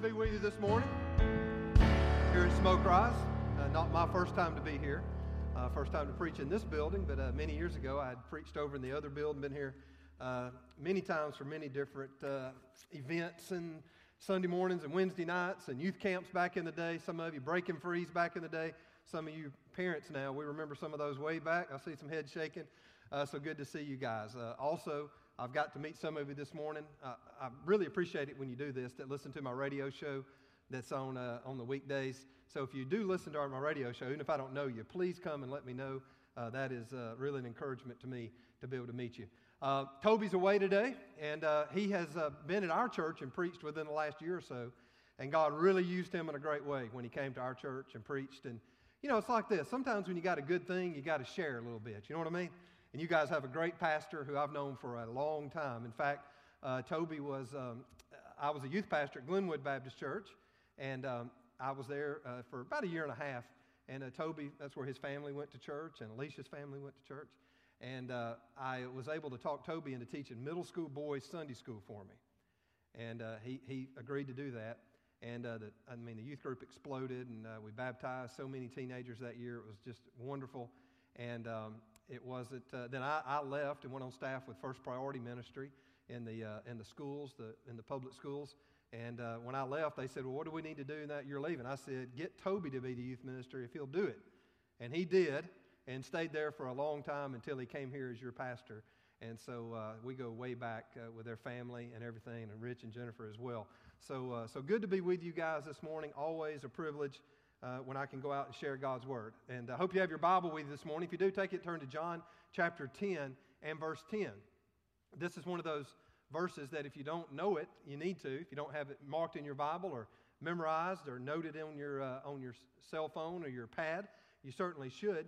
to be with you this morning here at Smoke Rise. Uh, not my first time to be here, uh, first time to preach in this building, but uh, many years ago I had preached over in the other building, been here uh, many times for many different uh, events and Sunday mornings and Wednesday nights and youth camps back in the day. Some of you breaking freeze back in the day. Some of you parents now, we remember some of those way back. I see some heads shaking. Uh, so good to see you guys. also, I've got to meet some of you this morning. Uh, I really appreciate it when you do this, that listen to my radio show that's on, uh, on the weekdays. So if you do listen to our, my radio show, even if I don't know you, please come and let me know. Uh, that is uh, really an encouragement to me to be able to meet you. Uh, Toby's away today, and uh, he has been at our church and preached within the last year or so. And God really used him in a great way when he came to our church and preached. And, you know, it's like this. Sometimes when you got a good thing, you got to share a little bit. You know what I mean? And you guys have a great pastor who I've known for a long time. In fact, uh, Toby was, um, I was a youth pastor at Glenwood Baptist Church, and um, I was there uh, for about a year and a half. And uh, Toby, that's where his family went to church, and Alicia's family went to church. And uh, I was able to talk Toby into teaching middle school boys Sunday school for me. And uh, he, he agreed to do that. And uh, the, I mean, the youth group exploded, and we baptized so many teenagers that year. It was just wonderful. And um, it wasn't. Uh, then I, I, left and went on staff with First Priority Ministry in the uh, in the schools, the in the public schools. And uh, when I left, they said, "Well, what do we need to do that you're leaving?" I said, "Get Toby to be the youth minister if he'll do it," and he did, and stayed there for a long time until he came here as your pastor. And so uh, we go way back uh, with their family and everything, and Rich and Jennifer as well. So uh, so good to be with you guys this morning. Always a privilege uh, when I can go out and share God's word. And I hope you have your Bible with you this morning. If you do, take it, turn to John chapter 10 and verse 10. This is one of those verses that if you don't know it, you need to. If you don't have it marked in your Bible or memorized or noted on your, uh, on your cell phone or your pad, you certainly should.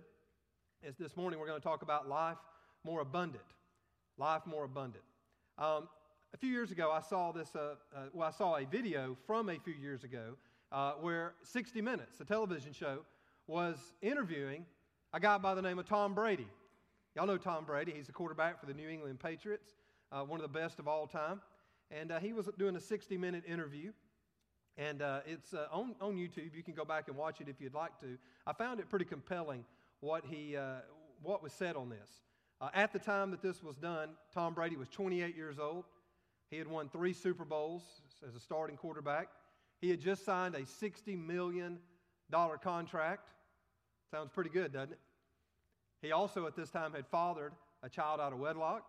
As this morning we're going to talk about life more abundant. Life more abundant. Um, a few years ago, I saw this. Uh, uh, well, I saw a video from a few years ago uh, where 60 Minutes, a television show, was interviewing a guy by the name of Tom Brady. Y'all know Tom Brady. He's the quarterback for the New England Patriots, uh, one of the best of all time. And uh, he was doing a 60 minute interview. And uh, it's uh, on, on YouTube. You can go back and watch it if you'd like to. I found it pretty compelling what, he, uh, what was said on this. at the time that this was done, Tom Brady was 28 years old. He had won three Super Bowls as a starting quarterback. He had just signed a $60 million contract. Sounds pretty good, doesn't it? He also, at this time, had fathered a child out of wedlock,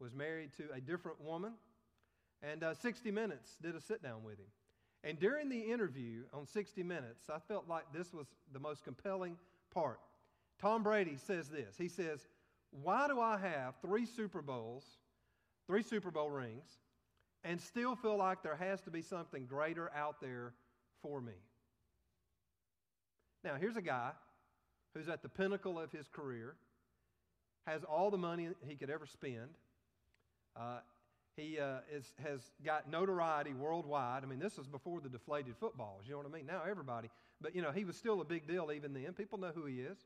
was married to a different woman, and uh, 60 Minutes did a sit down with him. And during the interview on 60 Minutes, I felt like this was the most compelling part. Tom Brady says this He says, Why do I have three Super Bowls, three Super Bowl rings, and still feel like there has to be something greater out there for me. Now, here's a guy who's at the pinnacle of his career, has all the money he could ever spend. Uh, he uh, is, has got notoriety worldwide. I mean, this was before the deflated footballs. You know what I mean? Now everybody, but you know, he was still a big deal even then. People know who he is.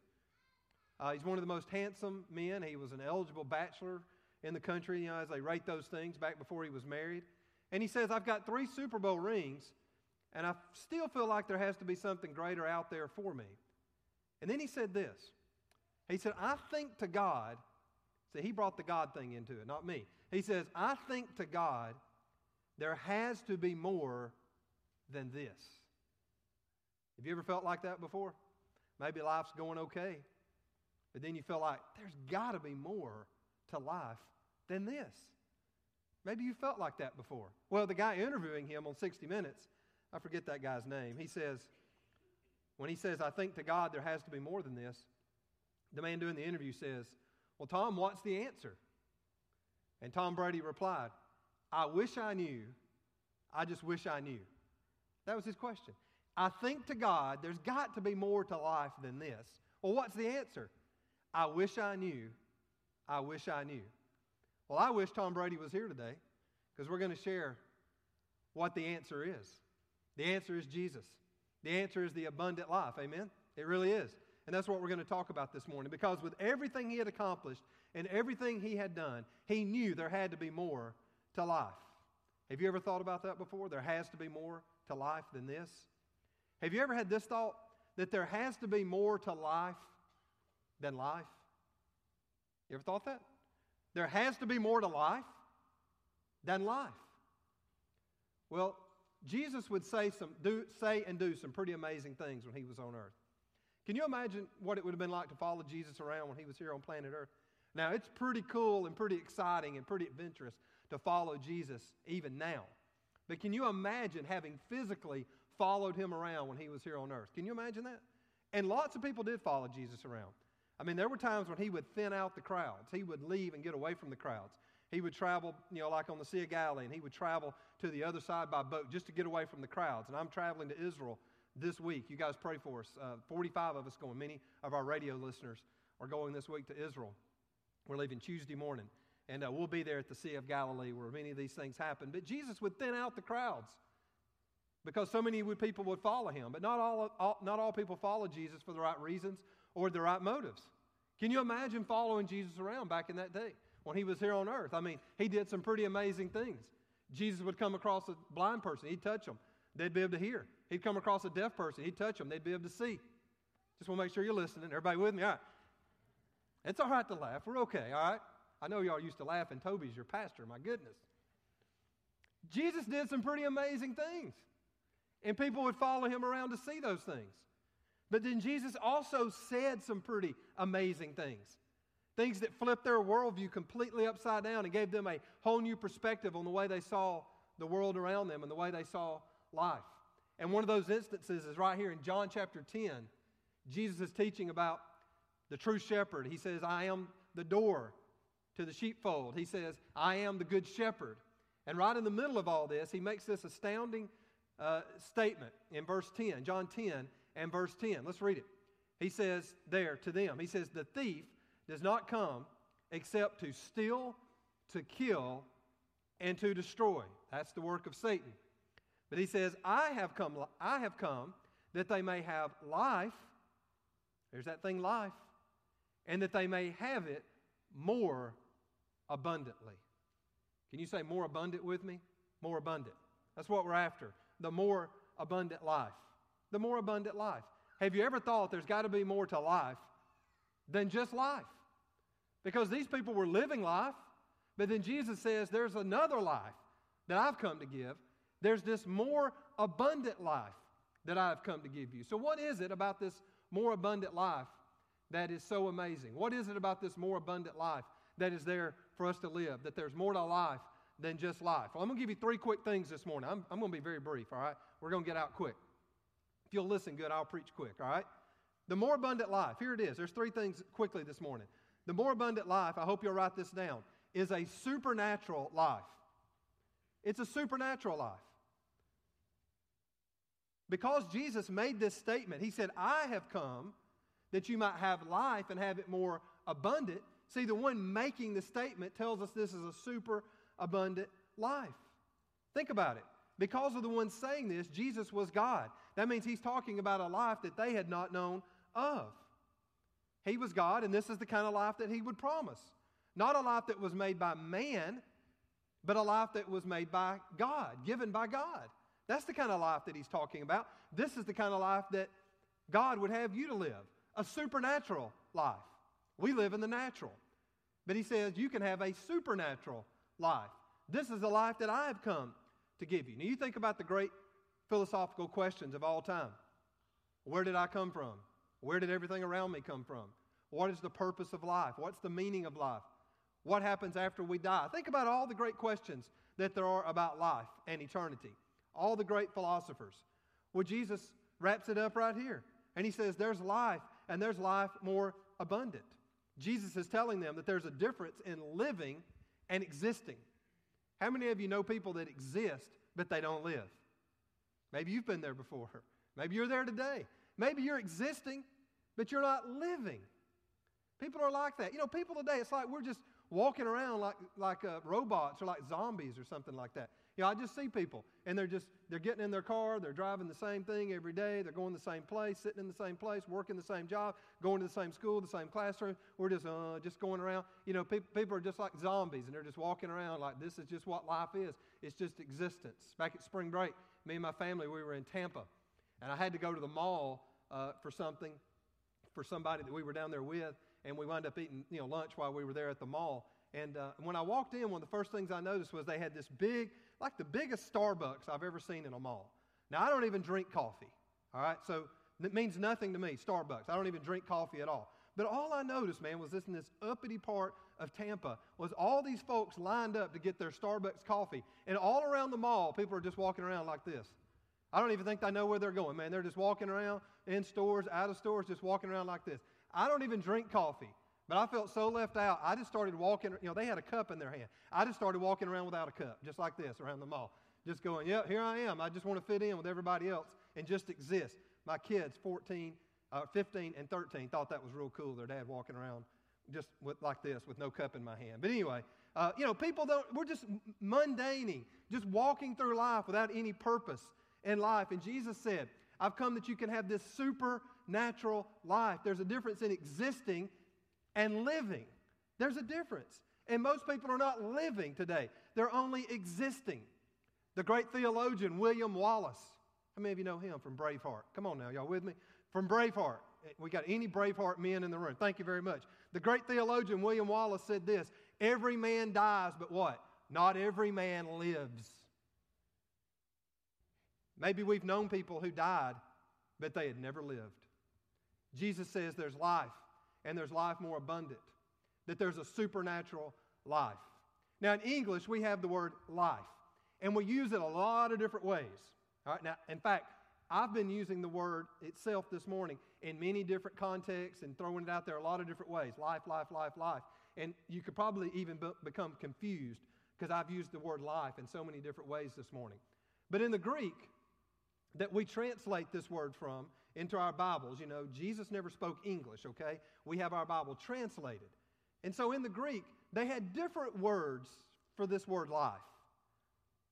Uh, he's one of the most handsome men. He was an eligible bachelor in the country, you know, as they rate those things back before he was married. And he says, I've got three Super Bowl rings, and I still feel like there has to be something greater out there for me. And then he said this He said, I think to God, see, he brought the God thing into it, not me. He says, I think to God, there has to be more than this. Have you ever felt like that before? Maybe life's going okay, but then you feel like there's got to be more to life than this. Maybe you felt like that before. Well, the guy interviewing him on 60 Minutes, I forget that guy's name, he says, when he says, I think to God there has to be more than this, the man doing the interview says, Well, Tom, what's the answer? And Tom Brady replied, I wish I knew. I just wish I knew. That was his question. I think to God there's got to be more to life than this. Well, what's the answer? I wish I knew. I wish I knew. Well, I wish Tom Brady was here today because we're going to share what the answer is. The answer is Jesus. The answer is the abundant life. Amen? It really is. And that's what we're going to talk about this morning because with everything he had accomplished and everything he had done, he knew there had to be more to life. Have you ever thought about that before? There has to be more to life than this. Have you ever had this thought that there has to be more to life than life? You ever thought that? There has to be more to life than life. Well, Jesus would say, some, do, say and do some pretty amazing things when he was on earth. Can you imagine what it would have been like to follow Jesus around when he was here on planet Earth? Now, it's pretty cool and pretty exciting and pretty adventurous to follow Jesus even now. But can you imagine having physically followed him around when he was here on earth? Can you imagine that? And lots of people did follow Jesus around. I mean, there were times when he would thin out the crowds. He would leave and get away from the crowds. He would travel, you know, like on the Sea of Galilee, and he would travel to the other side by boat just to get away from the crowds. And I'm traveling to Israel this week. You guys pray for us. Uh, 45 of us going. Many of our radio listeners are going this week to Israel. We're leaving Tuesday morning. And uh, we'll be there at the Sea of Galilee where many of these things happen. But Jesus would thin out the crowds because so many people would follow him. But not all, all, not all people follow Jesus for the right reasons or the right motives. Can you imagine following Jesus around back in that day when he was here on earth? I mean, he did some pretty amazing things. Jesus would come across a blind person, he'd touch them, they'd be able to hear. He'd come across a deaf person, he'd touch them, they'd be able to see. Just want to make sure you're listening. Everybody with me? All right. It's all right to laugh. We're okay, all right? I know y'all used to laugh, and Toby's your pastor, my goodness. Jesus did some pretty amazing things, and people would follow him around to see those things. But then Jesus also said some pretty amazing things. Things that flipped their worldview completely upside down and gave them a whole new perspective on the way they saw the world around them and the way they saw life. And one of those instances is right here in John chapter 10. Jesus is teaching about the true shepherd. He says, I am the door to the sheepfold. He says, I am the good shepherd. And right in the middle of all this, he makes this astounding uh, statement in verse 10, John 10 and verse 10. Let's read it. He says there to them, He says, The thief does not come except to steal, to kill, and to destroy. That's the work of Satan. But he says, I have come, I have come that they may have life. There's that thing, life. And that they may have it more abundantly. Can you say more abundant with me? More abundant. That's what we're after. The more abundant life. The more abundant life. Have you ever thought there's got to be more to life than just life? Because these people were living life, but then Jesus says there's another life that I've come to give. There's this more abundant life that I've come to give you. So, what is it about this more abundant life that is so amazing? What is it about this more abundant life that is there for us to live, that there's more to life than just life. Well, I'm going to give you three quick things this morning. I'm, I'm going to be very brief, all right? We're going to get out quick. You'll listen good, I'll preach quick, all right? The more abundant life, here it is. There's three things quickly this morning. The more abundant life, I hope you'll write this down, is a supernatural life. It's a supernatural life. Because Jesus made this statement, He said, I have come that you might have life and have it more abundant. See, the one making the statement tells us this is a super abundant life. Think about it. Because of the one saying this, Jesus was God. That means he's talking about a life that they had not known of. He was God, and this is the kind of life that he would promise. Not a life that was made by man, but a life that was made by God, given by God. That's the kind of life that he's talking about. This is the kind of life that God would have you to live a supernatural life. We live in the natural. But he says you can have a supernatural life. This is the life that I have come to give you. Now, you think about the great philosophical questions of all time Where did I come from? Where did everything around me come from? What is the purpose of life? What's the meaning of life? What happens after we die? Think about all the great questions that there are about life and eternity. All the great philosophers. Well, Jesus wraps it up right here. And he says, There's life, and there's life more abundant. Jesus is telling them that there's a difference in living and existing. How many of you know people that exist but they don't live? Maybe you've been there before. Maybe you're there today. Maybe you're existing but you're not living. People are like that. You know, people today, it's like we're just walking around like, like uh, robots or like zombies or something like that. You know, I just see people and they're just they're getting in their car, they're driving the same thing every day, they're going the same place, sitting in the same place, working the same job, going to the same school, the same classroom. We're just uh, just going around. You know, people, people are just like zombies and they're just walking around like this is just what life is. It's just existence. Back at spring break, me and my family we were in Tampa, and I had to go to the mall uh, for something for somebody that we were down there with, and we wound up eating you know lunch while we were there at the mall. And uh, when I walked in, one of the first things I noticed was they had this big, like the biggest Starbucks I've ever seen in a mall. Now, I don't even drink coffee, all right? So it means nothing to me, Starbucks. I don't even drink coffee at all. But all I noticed, man, was this in this uppity part of Tampa was all these folks lined up to get their Starbucks coffee. And all around the mall, people are just walking around like this. I don't even think they know where they're going, man. They're just walking around in stores, out of stores, just walking around like this. I don't even drink coffee. But I felt so left out. I just started walking, you know, they had a cup in their hand. I just started walking around without a cup, just like this around the mall. Just going, yeah, here I am. I just want to fit in with everybody else and just exist. My kids, 14, uh, 15, and 13, thought that was real cool, their dad walking around just with, like this with no cup in my hand. But anyway, uh, you know, people don't, we're just mundaning, just walking through life without any purpose in life. And Jesus said, I've come that you can have this supernatural life. There's a difference in existing and living. There's a difference. And most people are not living today, they're only existing. The great theologian William Wallace. How many of you know him from Braveheart? Come on now, y'all with me? From Braveheart. We got any Braveheart men in the room? Thank you very much. The great theologian William Wallace said this Every man dies, but what? Not every man lives. Maybe we've known people who died, but they had never lived. Jesus says there's life and there's life more abundant, that there's a supernatural life. Now, in English, we have the word life, and we use it a lot of different ways. All right, now, in fact, I've been using the word itself this morning in many different contexts and throwing it out there a lot of different ways life, life, life, life. And you could probably even be- become confused because I've used the word life in so many different ways this morning. But in the Greek, that we translate this word from into our Bibles. You know, Jesus never spoke English, okay? We have our Bible translated. And so in the Greek, they had different words for this word life.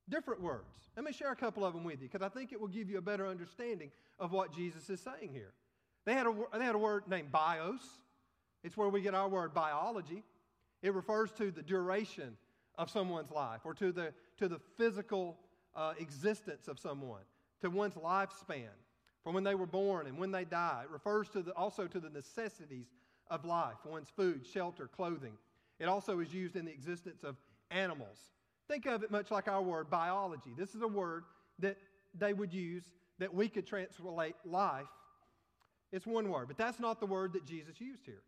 Different words. Let me share a couple of them with you because I think it will give you a better understanding of what Jesus is saying here. They had, a, they had a word named bios. It's where we get our word biology. It refers to the duration of someone's life or to the, to the physical uh, existence of someone to one's lifespan, from when they were born and when they die. It refers to the, also to the necessities of life, one's food, shelter, clothing. It also is used in the existence of animals. Think of it much like our word biology. This is a word that they would use that we could translate life. It's one word, but that's not the word that Jesus used here.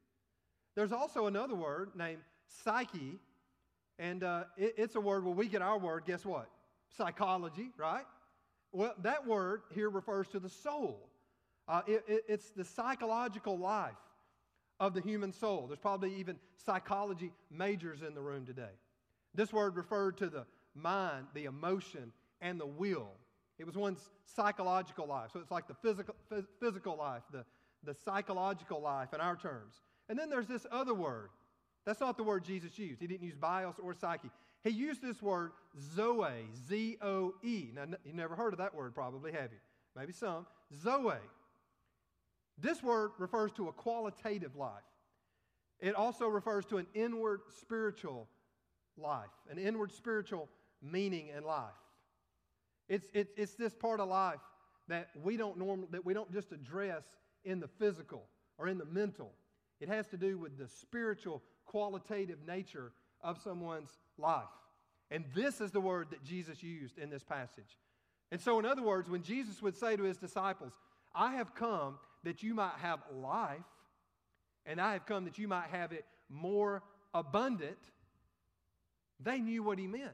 There's also another word named psyche, and uh, it, it's a word where we get our word, guess what? Psychology, right? Well, that word here refers to the soul. Uh, it, it, it's the psychological life of the human soul. There's probably even psychology majors in the room today. This word referred to the mind, the emotion, and the will. It was one's psychological life. So it's like the physical, physical life, the, the psychological life in our terms. And then there's this other word. That's not the word Jesus used. He didn't use bios or psyche. He used this word Zoe, Z O E. Now, you never heard of that word, probably, have you? Maybe some. Zoe. This word refers to a qualitative life. It also refers to an inward spiritual life, an inward spiritual meaning in life. It's, it, it's this part of life that we don't normally, that we don't just address in the physical or in the mental. It has to do with the spiritual, qualitative nature of someone's life. And this is the word that Jesus used in this passage. And so, in other words, when Jesus would say to his disciples, I have come that you might have life, and I have come that you might have it more abundant, they knew what he meant.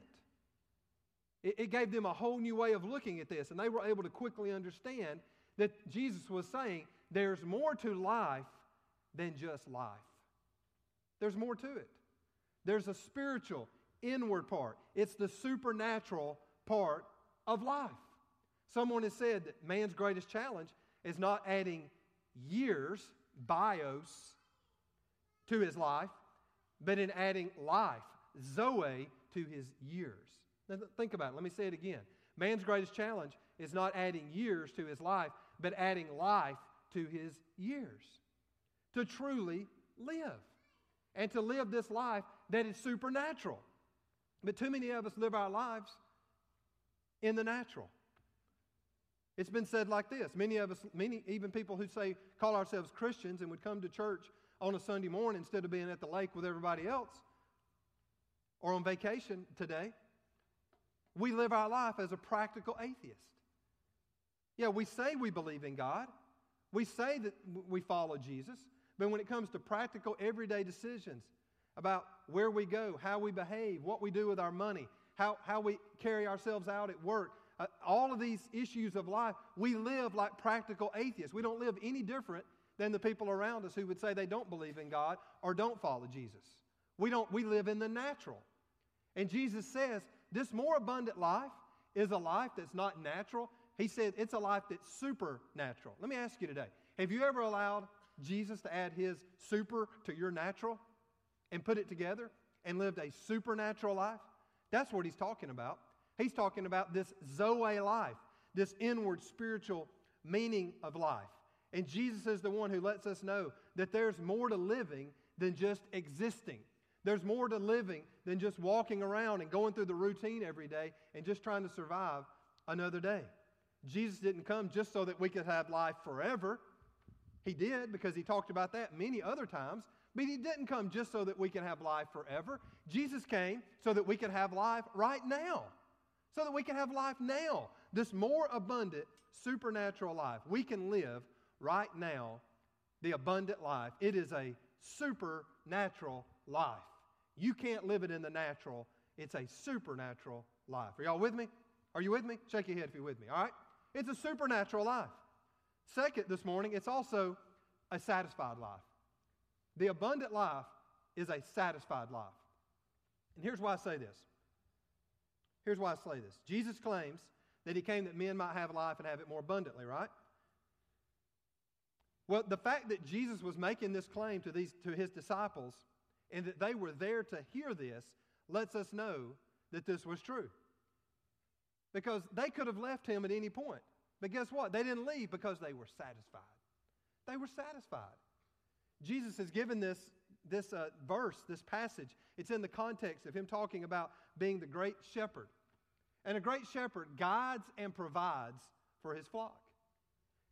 It, it gave them a whole new way of looking at this, and they were able to quickly understand that Jesus was saying there's more to life than just life. There's more to it. There's a spiritual, inward part, it's the supernatural part of life. Someone has said that man's greatest challenge is not adding years, bios, to his life, but in adding life, zoe, to his years. Now, think about it. Let me say it again. Man's greatest challenge is not adding years to his life, but adding life to his years. To truly live. And to live this life that is supernatural. But too many of us live our lives in the natural. It's been said like this. Many of us, many even people who say call ourselves Christians and would come to church on a Sunday morning instead of being at the lake with everybody else or on vacation today, we live our life as a practical atheist. Yeah, we say we believe in God. We say that we follow Jesus. But when it comes to practical, everyday decisions about where we go, how we behave, what we do with our money, how, how we carry ourselves out at work, uh, all of these issues of life, we live like practical atheists. We don't live any different than the people around us who would say they don't believe in God or don't follow Jesus. We, don't, we live in the natural. And Jesus says this more abundant life is a life that's not natural. He said it's a life that's supernatural. Let me ask you today have you ever allowed Jesus to add his super to your natural and put it together and lived a supernatural life? That's what he's talking about. He's talking about this Zoe life, this inward spiritual meaning of life. And Jesus is the one who lets us know that there's more to living than just existing. There's more to living than just walking around and going through the routine every day and just trying to survive another day. Jesus didn't come just so that we could have life forever. He did because he talked about that many other times, but he didn't come just so that we can have life forever. Jesus came so that we could have life right now, so that we can have life now. This more abundant supernatural life. We can live right now the abundant life. It is a supernatural life. You can't live it in the natural. It's a supernatural life. Are y'all with me? Are you with me? Shake your head if you're with me, all right? It's a supernatural life. Second, this morning, it's also a satisfied life. The abundant life is a satisfied life. And here's why I say this. Here's why I say this. Jesus claims that he came that men might have life and have it more abundantly, right? Well, the fact that Jesus was making this claim to, these, to his disciples and that they were there to hear this lets us know that this was true. Because they could have left him at any point. But guess what? They didn't leave because they were satisfied. They were satisfied. Jesus has given this, this uh, verse, this passage, it's in the context of him talking about being the great shepherd. And a great shepherd guides and provides for his flock.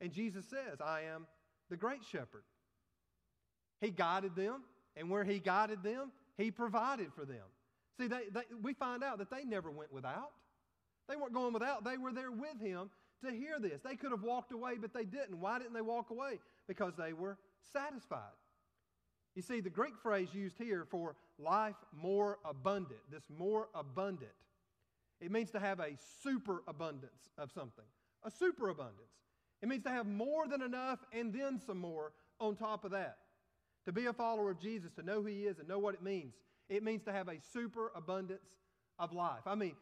And Jesus says, I am the great shepherd. He guided them, and where he guided them, he provided for them. See, they, they, we find out that they never went without. They weren't going without, they were there with him to hear this. They could have walked away, but they didn't. Why didn't they walk away? Because they were satisfied. You see, the Greek phrase used here for life more abundant, this more abundant, it means to have a superabundance of something, a superabundance. It means to have more than enough and then some more on top of that. To be a follower of Jesus, to know who He is and know what it means, it means to have a superabundance of life. I mean,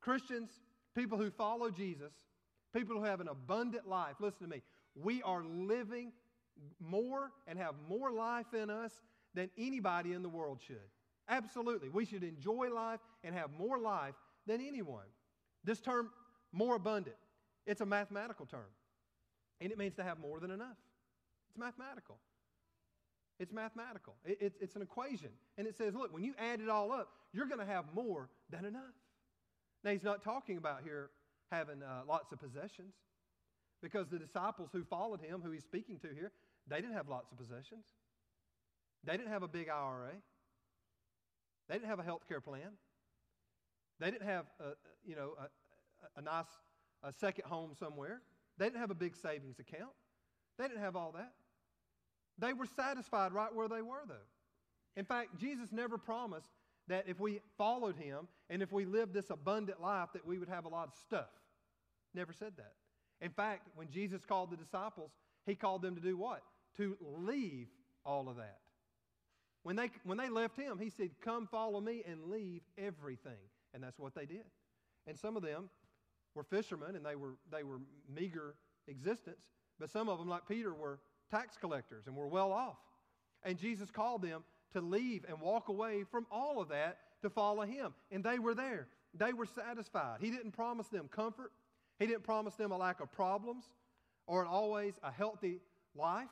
Christians, people who follow Jesus, people who have an abundant life, listen to me, we are living more and have more life in us than anybody in the world should. Absolutely. We should enjoy life and have more life than anyone. This term, more abundant, it's a mathematical term. And it means to have more than enough. It's mathematical. It's mathematical. It, it, it's an equation. And it says, look, when you add it all up, you're going to have more than enough. Now, he's not talking about here having uh, lots of possessions because the disciples who followed him, who he's speaking to here, they didn't have lots of possessions. They didn't have a big IRA. They didn't have a health care plan. They didn't have, a, you know, a, a nice a second home somewhere. They didn't have a big savings account. They didn't have all that. They were satisfied right where they were, though. In fact, Jesus never promised that if we followed him and if we lived this abundant life that we would have a lot of stuff. Never said that. In fact, when Jesus called the disciples, he called them to do what? To leave all of that. When they, when they left him, he said, Come follow me and leave everything. And that's what they did. And some of them were fishermen and they were, they were meager existence, but some of them, like Peter, were tax collectors and were well off. And Jesus called them to leave and walk away from all of that to follow him. And they were there. they were satisfied. He didn't promise them comfort, He didn't promise them a lack of problems or always a healthy life,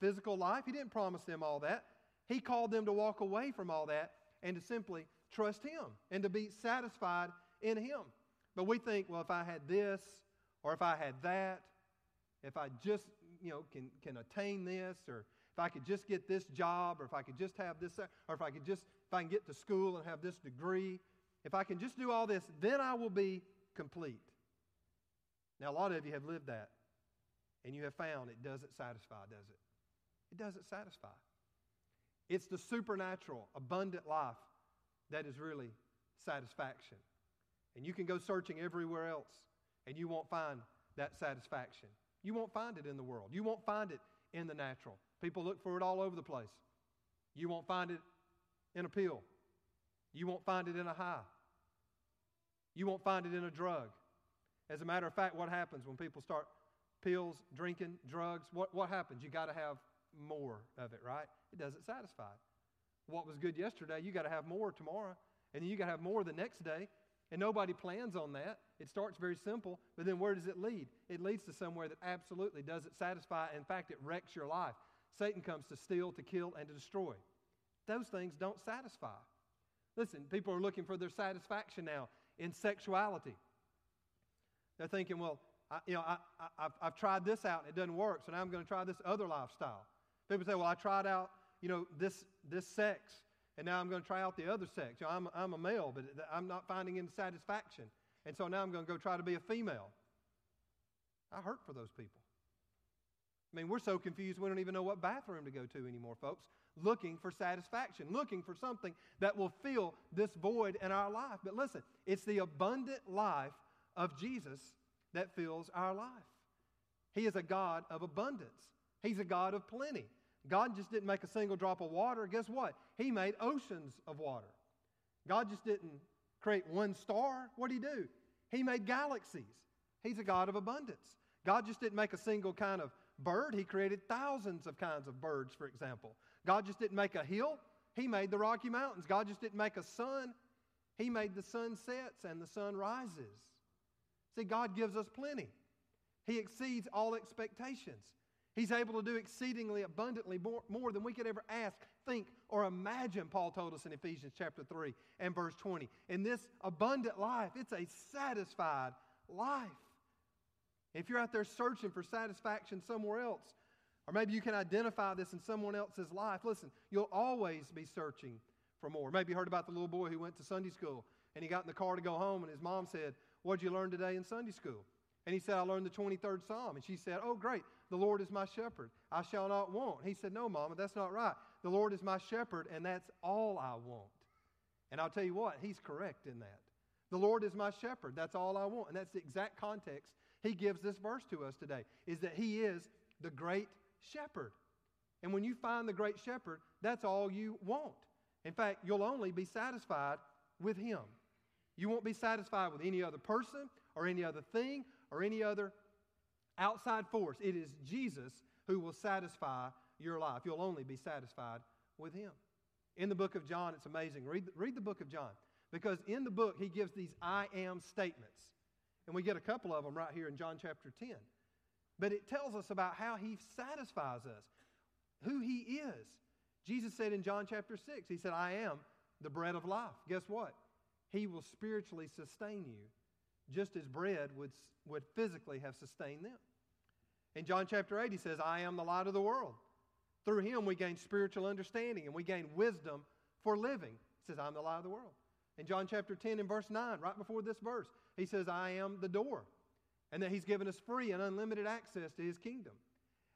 physical life. He didn't promise them all that. He called them to walk away from all that and to simply trust Him and to be satisfied in Him. But we think, well, if I had this or if I had that, if I just, you know, can, can attain this or if I could just get this job or if I could just have this or if I could just, if I can get to school and have this degree, if I can just do all this, then I will be complete. Now, a lot of you have lived that and you have found it doesn't satisfy, does it? It doesn't satisfy. It's the supernatural, abundant life that is really satisfaction. And you can go searching everywhere else and you won't find that satisfaction. You won't find it in the world. You won't find it in the natural. People look for it all over the place. You won't find it in a pill. You won't find it in a high. You won't find it in a drug. As a matter of fact, what happens when people start pills, drinking, drugs? What, what happens? You got to have more of it, right? It doesn't satisfy. What was good yesterday, you got to have more tomorrow, and then you got to have more the next day. And nobody plans on that. It starts very simple, but then where does it lead? It leads to somewhere that absolutely doesn't satisfy. In fact, it wrecks your life. Satan comes to steal, to kill, and to destroy. Those things don't satisfy. Listen, people are looking for their satisfaction now in sexuality. They're thinking, well, I, you know, I, I, have tried this out and it doesn't work, so now I'm going to try this other lifestyle. People say, well, I tried out, you know, this, this sex, and now I'm going to try out the other sex. You know, I'm, I'm a male, but I'm not finding any satisfaction. And so now I'm going to go try to be a female. I hurt for those people. I mean, we're so confused we don't even know what bathroom to go to anymore, folks. Looking for satisfaction, looking for something that will fill this void in our life. But listen, it's the abundant life of Jesus that fills our life. He is a God of abundance, He's a God of plenty. God just didn't make a single drop of water. Guess what? He made oceans of water. God just didn't create one star. What did He do? He made galaxies. He's a God of abundance. God just didn't make a single kind of bird. He created thousands of kinds of birds, for example. God just didn't make a hill. He made the Rocky Mountains. God just didn't make a sun. He made the sun sets and the sun rises. See, God gives us plenty. He exceeds all expectations. He's able to do exceedingly abundantly more, more, than we could ever ask, think, or imagine, Paul told us in Ephesians chapter 3 and verse 20. In this abundant life, it's a satisfied life. If you're out there searching for satisfaction somewhere else, or maybe you can identify this in someone else's life, listen, you'll always be searching for more. Maybe you heard about the little boy who went to Sunday school and he got in the car to go home, and his mom said, What'd you learn today in Sunday school? And he said, I learned the 23rd Psalm. And she said, Oh, great. The Lord is my shepherd. I shall not want. He said, No, Mama, that's not right. The Lord is my shepherd, and that's all I want. And I'll tell you what, he's correct in that. The Lord is my shepherd. That's all I want. And that's the exact context he gives this verse to us today, is that he is the great shepherd. And when you find the great shepherd, that's all you want. In fact, you'll only be satisfied with him. You won't be satisfied with any other person or any other thing or any other outside force. It is Jesus who will satisfy your life. You'll only be satisfied with him. In the book of John, it's amazing. Read, read the book of John because in the book, he gives these I am statements. And we get a couple of them right here in John chapter 10. But it tells us about how he satisfies us, who he is. Jesus said in John chapter 6, he said, I am the bread of life. Guess what? He will spiritually sustain you just as bread would, would physically have sustained them. In John chapter 8, he says, I am the light of the world. Through him, we gain spiritual understanding and we gain wisdom for living. He says, I'm the light of the world. In John chapter 10 and verse 9, right before this verse, he says, I am the door. And that he's given us free and unlimited access to his kingdom.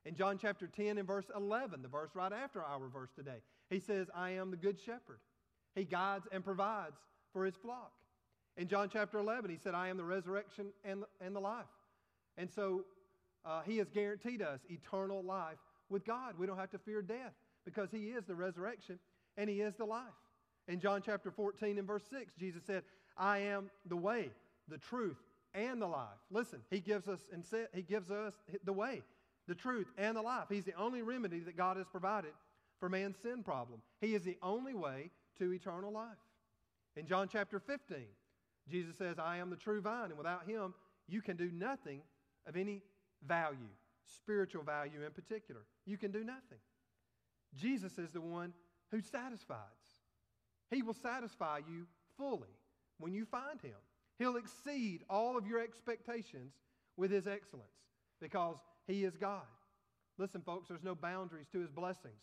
In John chapter 10 and verse 11, the verse right after our verse today, he says, I am the good shepherd. He guides and provides for his flock. In John chapter 11, he said, I am the resurrection and the, and the life. And so uh, he has guaranteed us eternal life with God. We don't have to fear death because he is the resurrection and he is the life. In John chapter 14 and verse 6, Jesus said, I am the way, the truth, and the life. Listen, he gives us and said, he gives us the way, the truth, and the life. He's the only remedy that God has provided for man's sin problem. He is the only way to eternal life. In John chapter 15, Jesus says, I am the true vine, and without him, you can do nothing of any value, spiritual value in particular. You can do nothing. Jesus is the one who satisfies. He will satisfy you fully when you find him. He'll exceed all of your expectations with his excellence because he is God. Listen, folks, there's no boundaries to his blessings.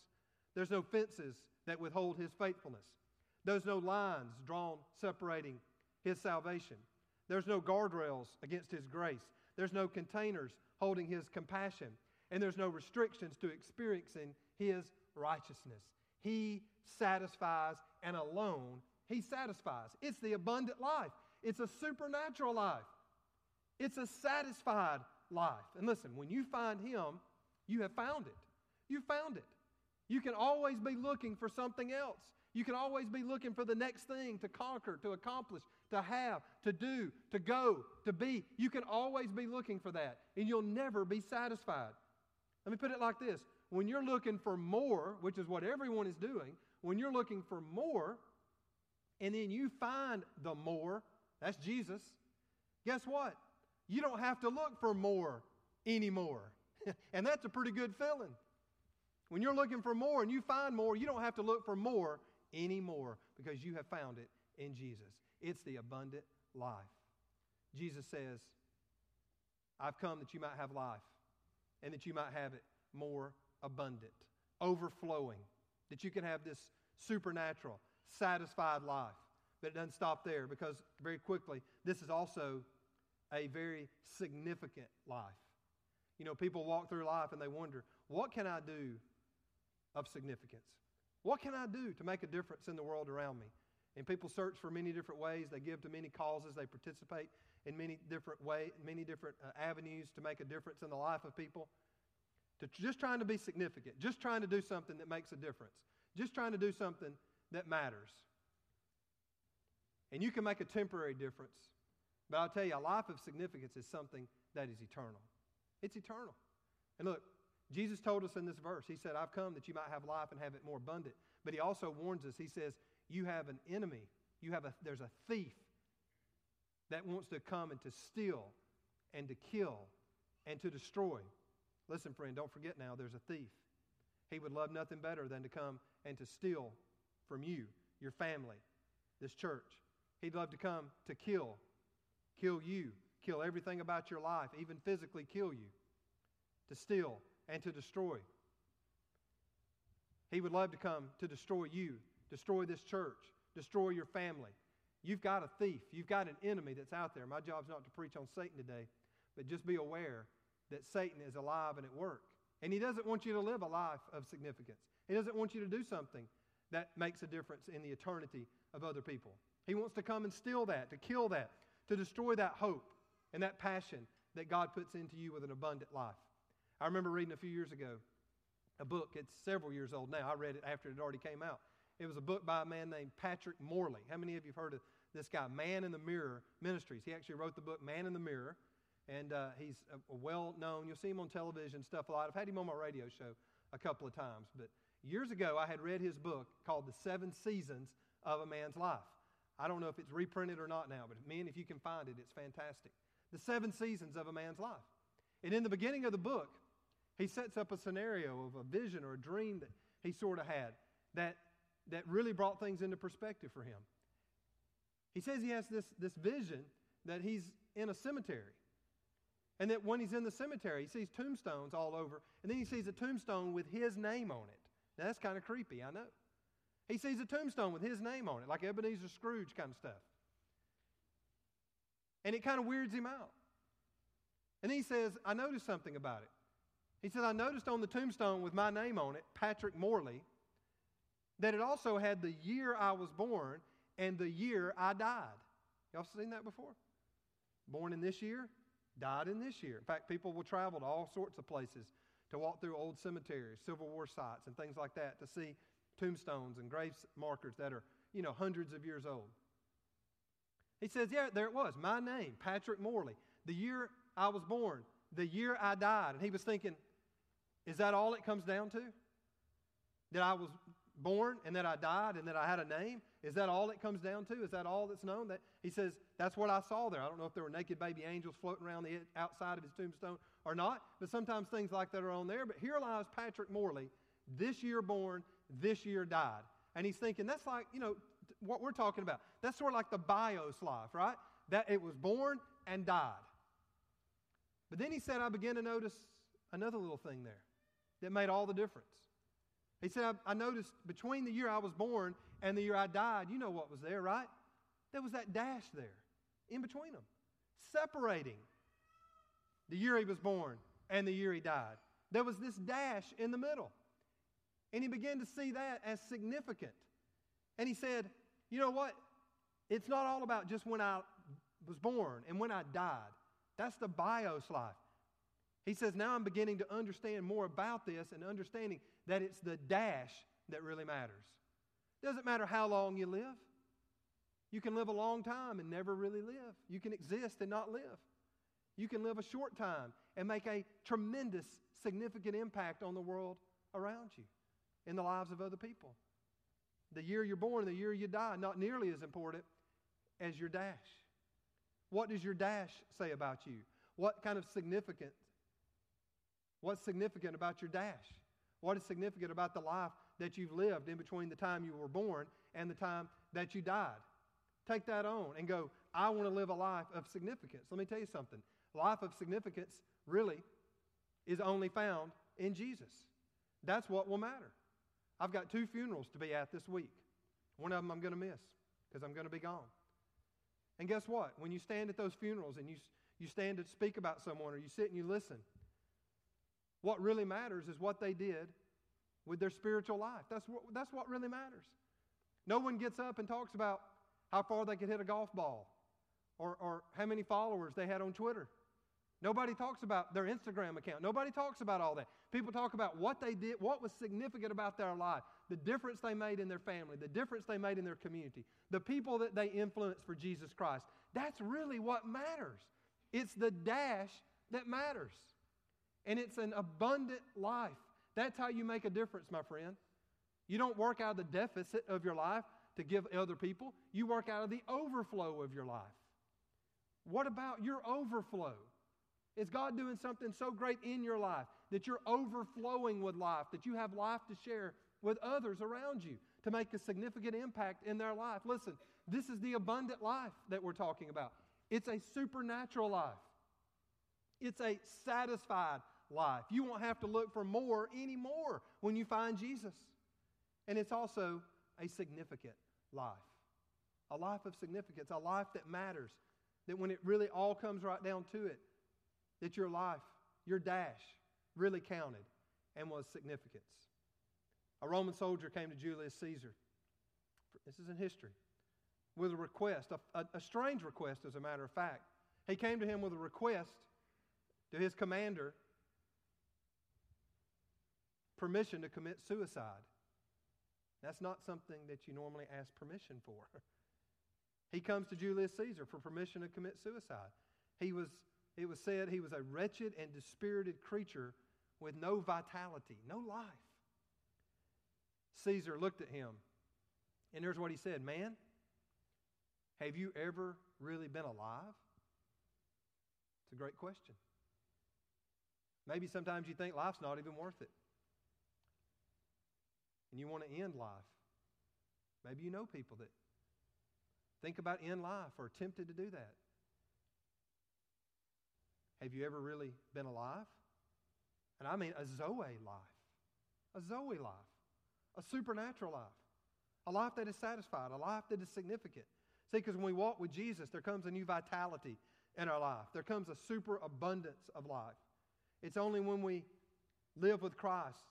There's no fences that withhold his faithfulness. There's no lines drawn separating his salvation. There's no guardrails against his grace. There's no containers holding his compassion. And there's no restrictions to experiencing his righteousness. He satisfies, and alone he satisfies. It's the abundant life, it's a supernatural life, it's a satisfied life. And listen, when you find him, you have found it. You found it. You can always be looking for something else. You can always be looking for the next thing to conquer, to accomplish, to have, to do, to go, to be. You can always be looking for that, and you'll never be satisfied. Let me put it like this when you're looking for more, which is what everyone is doing, when you're looking for more, and then you find the more, that's Jesus, guess what? You don't have to look for more anymore. and that's a pretty good feeling. When you're looking for more and you find more, you don't have to look for more anymore because you have found it in Jesus. It's the abundant life. Jesus says, I've come that you might have life and that you might have it more abundant, overflowing, that you can have this supernatural, satisfied life. But it doesn't stop there because very quickly, this is also a very significant life. You know, people walk through life and they wonder, what can I do of significance? What can I do to make a difference in the world around me? And people search for many different ways. They give to many causes. They participate in many different ways, many different uh, avenues to make a difference in the life of people. To just trying to be significant, just trying to do something that makes a difference, just trying to do something that matters. And you can make a temporary difference, but I'll tell you, a life of significance is something that is eternal. It's eternal. And look, Jesus told us in this verse, He said, I've come that you might have life and have it more abundant. But He also warns us, He says, You have an enemy. You have a, there's a thief that wants to come and to steal and to kill and to destroy. Listen, friend, don't forget now, there's a thief. He would love nothing better than to come and to steal from you, your family, this church. He'd love to come to kill, kill you, kill everything about your life, even physically kill you, to steal and to destroy. He would love to come to destroy you, destroy this church, destroy your family. You've got a thief, you've got an enemy that's out there. My job's not to preach on Satan today, but just be aware that Satan is alive and at work. And he doesn't want you to live a life of significance. He doesn't want you to do something that makes a difference in the eternity of other people. He wants to come and steal that, to kill that, to destroy that hope and that passion that God puts into you with an abundant life. I remember reading a few years ago a book. It's several years old now. I read it after it already came out. It was a book by a man named Patrick Morley. How many of you have heard of this guy, Man in the Mirror Ministries? He actually wrote the book Man in the Mirror, and uh, he's a, a well known. You'll see him on television, stuff a lot. I've had him on my radio show a couple of times. But years ago, I had read his book called The Seven Seasons of a Man's Life. I don't know if it's reprinted or not now, but men, if you can find it, it's fantastic. The Seven Seasons of a Man's Life. And in the beginning of the book, he sets up a scenario of a vision or a dream that he sort of had that, that really brought things into perspective for him. He says he has this, this vision that he's in a cemetery. And that when he's in the cemetery, he sees tombstones all over. And then he sees a tombstone with his name on it. Now, that's kind of creepy, I know. He sees a tombstone with his name on it, like Ebenezer Scrooge kind of stuff. And it kind of weirds him out. And he says, I noticed something about it. He said, I noticed on the tombstone with my name on it, Patrick Morley, that it also had the year I was born and the year I died. Y'all seen that before? Born in this year, died in this year. In fact, people will travel to all sorts of places to walk through old cemeteries, Civil War sites, and things like that to see tombstones and grave markers that are, you know, hundreds of years old. He says, Yeah, there it was. My name, Patrick Morley. The year I was born, the year I died. And he was thinking, Is that all it comes down to? That I was born and that I died and that I had a name? Is that all it comes down to? Is that all that's known? That he says that's what I saw there. I don't know if there were naked baby angels floating around the outside of his tombstone or not, but sometimes things like that are on there. But here lies Patrick Morley, this year born, this year died. And he's thinking that's like, you know, what we're talking about. That's sort of like the bios life, right? That it was born and died. But then he said, I began to notice another little thing there that made all the difference. He said, I, I, noticed between the year I was born and the year I died, you know what was there, right? There was that dash there in between them, separating the year he was born and the year he died. There was this dash in the middle. And he began to see that as significant. And he said, You know what? It's not all about just when I was born and when I died. That's the bios life. He says, Now I'm beginning to understand more about this and understanding that it's the dash that really matters. Doesn't matter how long you live. You can live a long time and never really live. You can exist and not live. You can live a short time and make a tremendous, significant impact on the world around you, in the lives of other people. The year you're born, the year you die, not nearly as important as your dash. What does your dash say about you? What kind of significance? What's significant about your dash? What is significant about the life that you've lived in between the time you were born and the time that you died? Take that on and go, I want to live a life of significance. Let me tell you something. Life of significance really is only found in Jesus. That's what will matter. I've got two funerals to be at this week. One of them I'm going to miss because I'm going to be gone. And guess what? When you stand at those funerals and you, you stand to speak about someone or you sit and you listen, what really matters is what they did with their spiritual life. That's what, that's what really matters. No one gets up and talks about how far they could hit a golf ball or, or how many followers they had on Twitter. Nobody talks about their Instagram account. Nobody talks about all that. People talk about what they did, what was significant about their life, the difference they made in their family, the difference they made in their community, the people that they influenced for Jesus Christ. That's really what matters. It's the dash that matters. And it's an abundant life. That's how you make a difference, my friend. You don't work out of the deficit of your life to give other people, you work out of the overflow of your life. What about your overflow? Is God doing something so great in your life that you're overflowing with life, that you have life to share with others around you to make a significant impact in their life? Listen, this is the abundant life that we're talking about. It's a supernatural life, it's a satisfied life. You won't have to look for more anymore when you find Jesus. And it's also a significant life. A life of significance, a life that matters, that when it really all comes right down to it, that your life, your dash, really counted and was significance. A Roman soldier came to Julius Caesar. This is in history. With a request, a, a, a strange request, as a matter of fact. He came to him with a request to his commander permission to commit suicide. That's not something that you normally ask permission for. He comes to Julius Caesar for permission to commit suicide. He was it was said he was a wretched and dispirited creature with no vitality, no life. Caesar looked at him, and here's what he said Man, have you ever really been alive? It's a great question. Maybe sometimes you think life's not even worth it. And you want to end life. Maybe you know people that think about end life or tempted to do that. Have you ever really been alive? And I mean a Zoe life, a Zoe life, a supernatural life, a life that is satisfied, a life that is significant. See, because when we walk with Jesus, there comes a new vitality in our life, there comes a superabundance of life. It's only when we live with Christ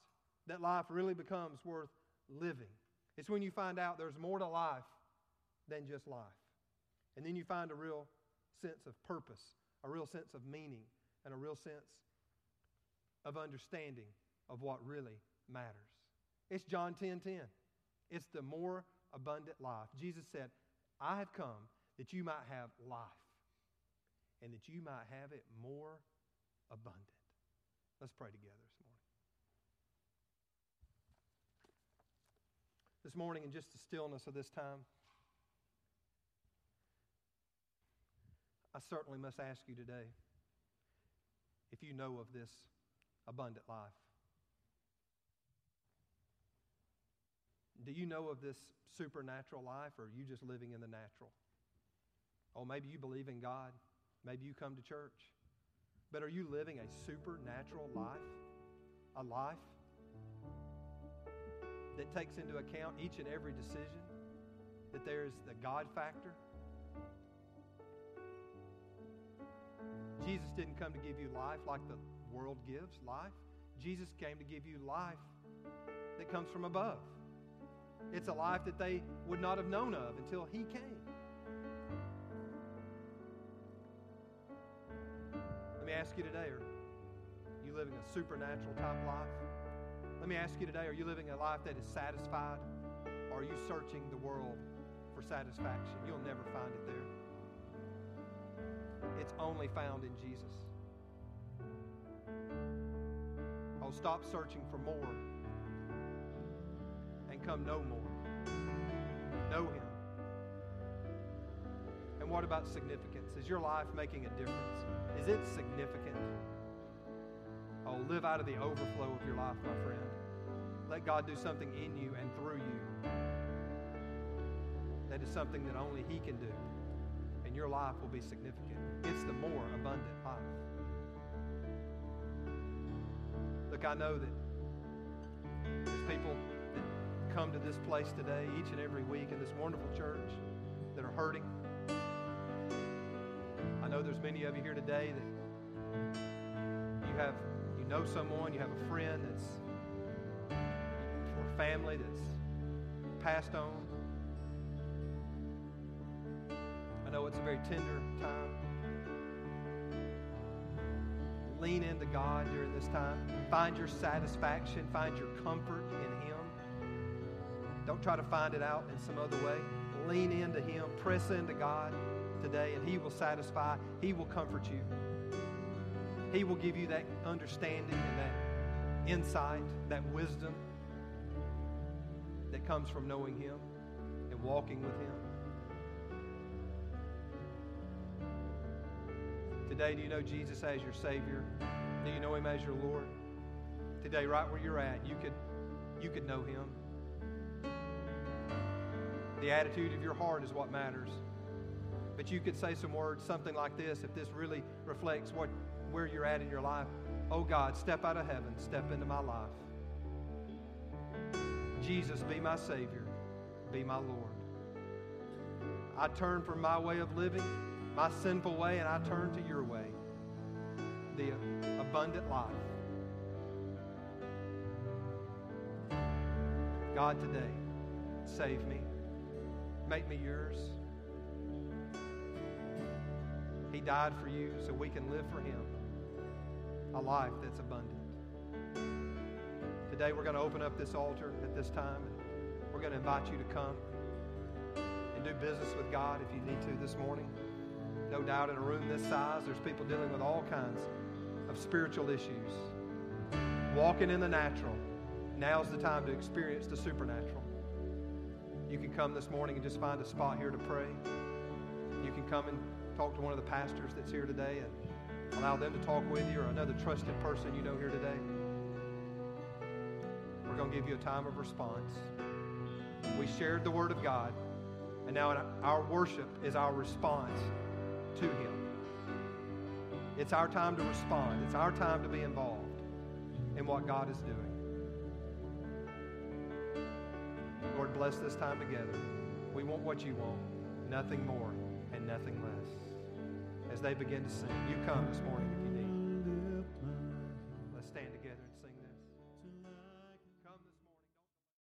that life really becomes worth living. It's when you find out there's more to life than just life. And then you find a real sense of purpose a real sense of meaning and a real sense of understanding of what really matters. It's John 10 10. It's the more abundant life. Jesus said, I have come that you might have life and that you might have it more abundant. Let's pray together this morning. this morning in just the stillness of this time, I certainly must ask you today if you know of this abundant life. Do you know of this supernatural life, or are you just living in the natural? Oh, maybe you believe in God. Maybe you come to church. But are you living a supernatural life? A life that takes into account each and every decision? That there's the God factor? Jesus didn't come to give you life like the world gives life. Jesus came to give you life that comes from above. It's a life that they would not have known of until He came. Ask you today are you living a supernatural type life? Let me ask you today are you living a life that is satisfied? Or are you searching the world for satisfaction? You'll never find it there. It's only found in Jesus. Oh, stop searching for more and come know more. Know Him. And what about significance? Is your life making a difference? Is it significant? Oh, live out of the overflow of your life, my friend. Let God do something in you and through you that is something that only He can do. And your life will be significant. It's the more abundant life. Look, I know that there's people that come to this place today, each and every week in this wonderful church, that are hurting. Know there's many of you here today that you have, you know someone, you have a friend that's, or family that's passed on. I know it's a very tender time lean into God during this time. Find your satisfaction, find your comfort in Him. Don't try to find it out in some other way. Lean into Him, press into God today, and He will satisfy, He will comfort you. He will give you that understanding and that insight, that wisdom that comes from knowing Him and walking with Him. Today, do you know Jesus as your Savior? Do you know Him as your Lord? Today, right where you're at, you could, you could know Him. The attitude of your heart is what matters. But you could say some words, something like this, if this really reflects what, where you're at in your life. Oh God, step out of heaven, step into my life. Jesus, be my Savior, be my Lord. I turn from my way of living my sinful way and I turn to your way, the abundant life. God, today, save me. Make me yours. He died for you so we can live for Him a life that's abundant. Today, we're going to open up this altar at this time and we're going to invite you to come and do business with God if you need to this morning. No doubt in a room this size, there's people dealing with all kinds of spiritual issues. Walking in the natural. Now's the time to experience the supernatural. You can come this morning and just find a spot here to pray. You can come and talk to one of the pastors that's here today and allow them to talk with you or another trusted person you know here today. We're going to give you a time of response. We shared the Word of God, and now our worship is our response to Him. It's our time to respond. It's our time to be involved in what God is doing. Lord, bless this time together. We want what you want, nothing more and nothing less. As they begin to sing, you come this morning